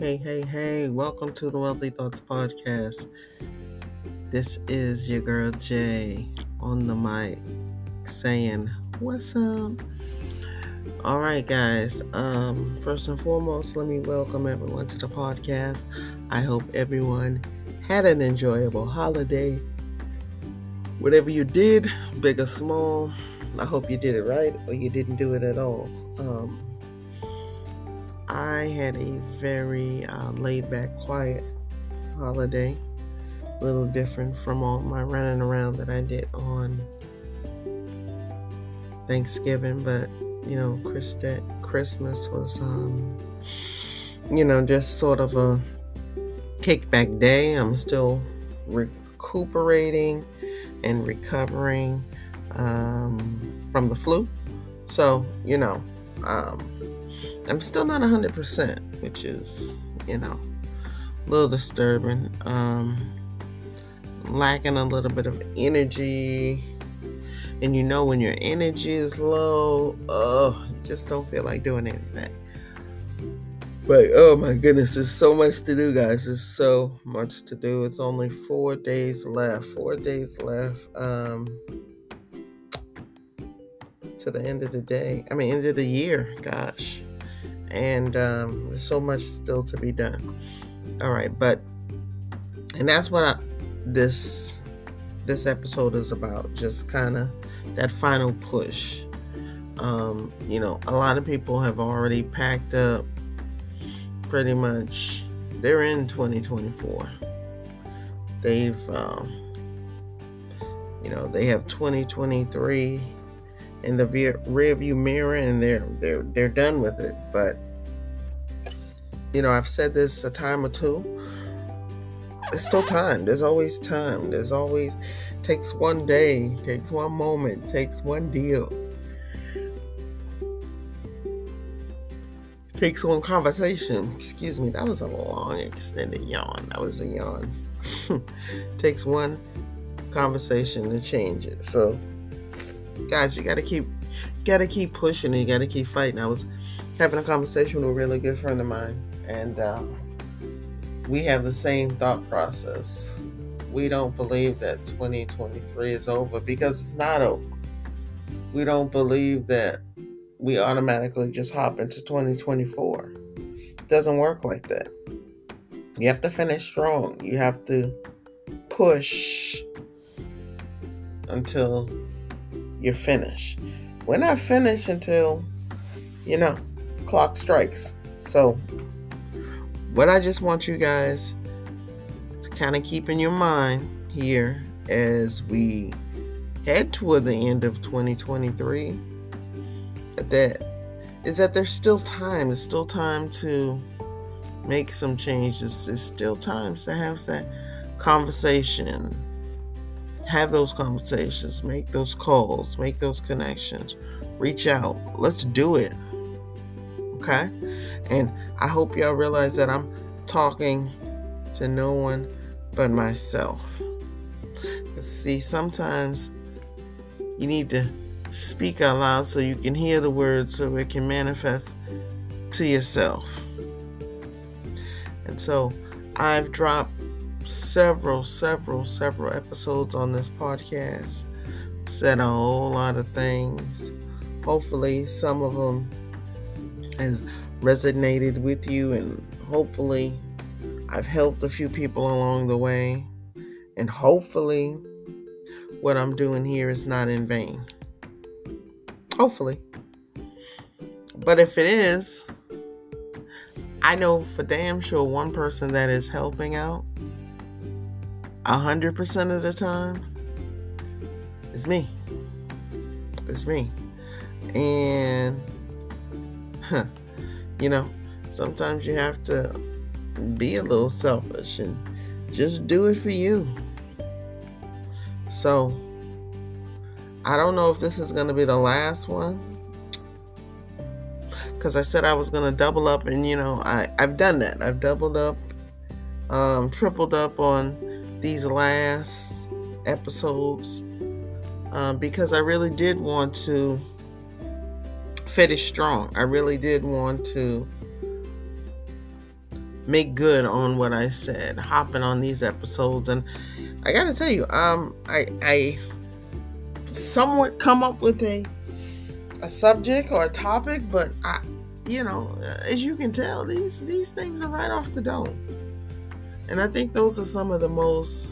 Hey, hey, hey, welcome to the Wealthy Thoughts Podcast. This is your girl Jay on the mic saying, What's up? All right, guys. Um, first and foremost, let me welcome everyone to the podcast. I hope everyone had an enjoyable holiday. Whatever you did, big or small, I hope you did it right or you didn't do it at all. Um, I had a very uh, laid back, quiet holiday. A little different from all my running around that I did on Thanksgiving, but you know, Chris, Christmas was, um, you know, just sort of a kickback day. I'm still recuperating and recovering um, from the flu. So, you know, um, I'm still not 100%, which is, you know, a little disturbing. Um, lacking a little bit of energy. And you know, when your energy is low, oh, you just don't feel like doing anything. But oh my goodness, there's so much to do, guys. There's so much to do. It's only four days left. Four days left. Um, to the end of the day. I mean, end of the year. Gosh, and um, there's so much still to be done. All right, but and that's what I, this this episode is about. Just kind of that final push. Um, you know, a lot of people have already packed up. Pretty much, they're in 2024. They've, um, you know, they have 2023 in the rear view mirror and they're they're they're done with it. But you know i've said this a time or two. There's still time. There's always time. There's always takes one day takes one moment takes one deal. Takes one conversation. Excuse me that was a long extended yawn. That was a yawn. Takes one conversation to change it. So guys, you gotta keep gotta keep pushing and you gotta keep fighting. I was having a conversation with a really good friend of mine, and uh, we have the same thought process. We don't believe that 2023 is over because it's not over. We don't believe that we automatically just hop into 2024. It doesn't work like that. You have to finish strong. You have to push until you're finished. We're not finished until, you know, clock strikes. So, what I just want you guys to kind of keep in your mind here as we head toward the end of 2023 that is that there's still time. There's still time to make some changes. There's still time to have that conversation have those conversations, make those calls, make those connections, reach out. Let's do it. Okay? And I hope y'all realize that I'm talking to no one but myself. See, sometimes you need to speak out loud so you can hear the words so it can manifest to yourself. And so I've dropped several, several, several episodes on this podcast. Said a whole lot of things. Hopefully, some of them has resonated with you, and hopefully, I've helped a few people along the way. And hopefully, what I'm doing here is not in vain. Hopefully. But if it is, I know for damn sure one person that is helping out a hundred percent of the time, it's me. It's me. And huh, you know, sometimes you have to be a little selfish and just do it for you. So I don't know if this is going to be the last one. Because I said I was going to double up, and you know, I, I've done that. I've doubled up, um, tripled up on these last episodes um, because I really did want to finish strong. I really did want to make good on what I said, hopping on these episodes. And I gotta tell you, um, I I somewhat come up with a a subject or a topic, but I, you know, as you can tell, these these things are right off the dome. And I think those are some of the most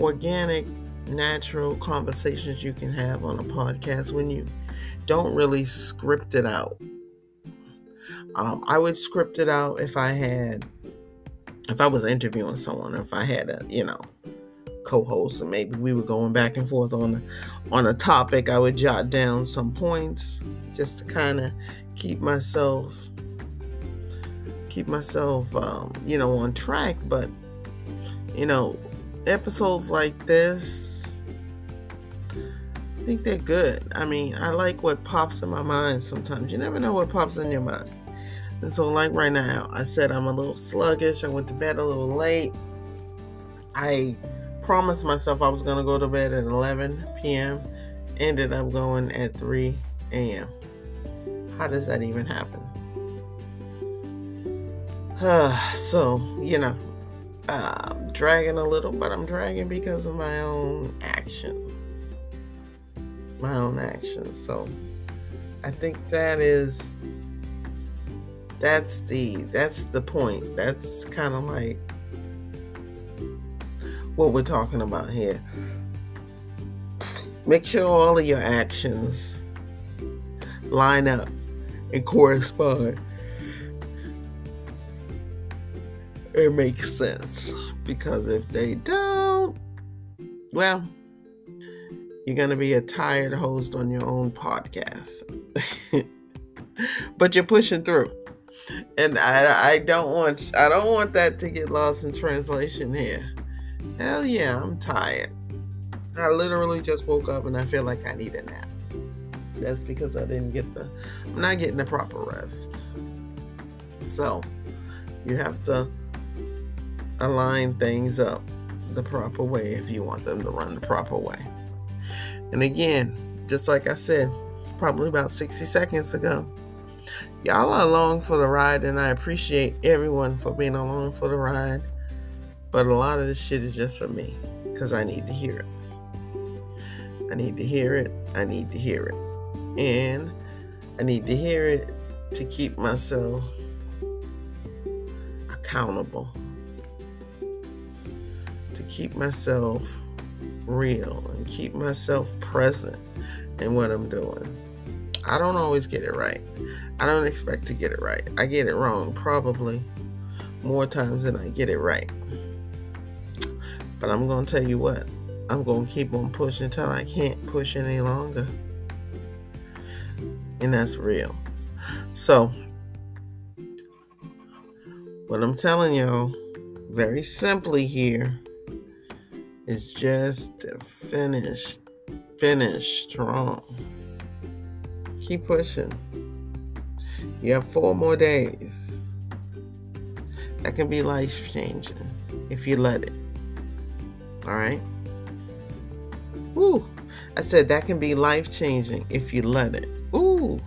organic, natural conversations you can have on a podcast when you don't really script it out. Um, I would script it out if I had, if I was interviewing someone, if I had a, you know, co-host, and maybe we were going back and forth on, on a topic. I would jot down some points just to kind of keep myself, keep myself, um, you know, on track. But you know, episodes like this, I think they're good. I mean, I like what pops in my mind sometimes. You never know what pops in your mind. And so, like right now, I said I'm a little sluggish. I went to bed a little late. I promised myself I was going to go to bed at 11 p.m. Ended up going at 3 a.m. How does that even happen? so, you know, uh, dragging a little, but I'm dragging because of my own action. My own actions. So, I think that is that's the that's the point. That's kind of like what we're talking about here. Make sure all of your actions line up and correspond. It makes sense because if they don't, well, you're going to be a tired host on your own podcast. but you're pushing through and I, I don't want I don't want that to get lost in translation here. Hell yeah, I'm tired. I literally just woke up and I feel like I need a nap. That's because I didn't get the I'm not getting the proper rest. So you have to align things up the proper way if you want them to run the proper way. And again, just like I said, probably about 60 seconds ago, Y'all are along for the ride, and I appreciate everyone for being along for the ride. But a lot of this shit is just for me because I need to hear it. I need to hear it. I need to hear it. And I need to hear it to keep myself accountable, keep myself real, and keep myself present in what I'm doing. I don't always get it right. I don't expect to get it right. I get it wrong probably more times than I get it right. But I'm going to tell you what, I'm going to keep on pushing until I can't push any longer. And that's real. So, what I'm telling y'all very simply here is just finished. finish, strong. Keep pushing. You have four more days. That can be life changing if you let it. All right? Ooh. I said that can be life changing if you let it. Ooh.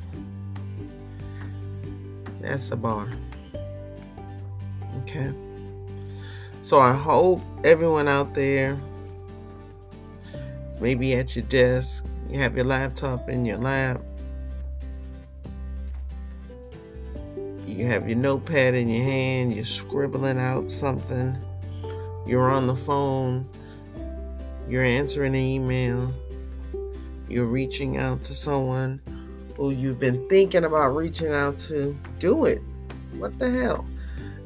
That's a bar. Okay. So I hope everyone out there, maybe at your desk, you have your laptop in your lap, You have your notepad in your hand, you're scribbling out something, you're on the phone, you're answering an email, you're reaching out to someone who you've been thinking about reaching out to. Do it. What the hell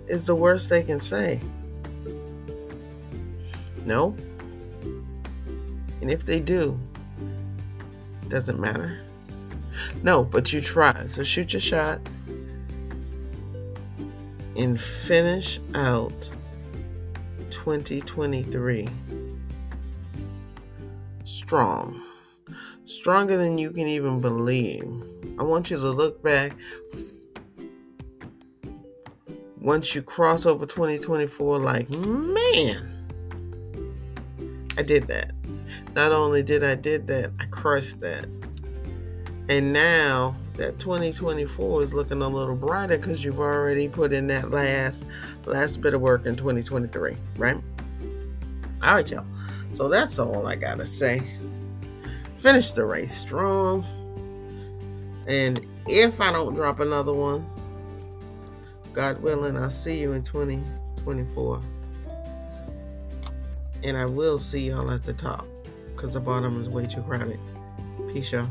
is the worst they can say? No. And if they do, doesn't matter. No, but you try. So shoot your shot and finish out 2023 strong. Stronger than you can even believe. I want you to look back once you cross over 2024 like, man, I did that. Not only did I did that, I crushed that. And now that 2024 is looking a little brighter because you've already put in that last last bit of work in 2023, right? All right, y'all. So that's all I gotta say. Finish the race strong. And if I don't drop another one, God willing, I'll see you in 2024. And I will see y'all at the top because the bottom is way too crowded. Peace, y'all.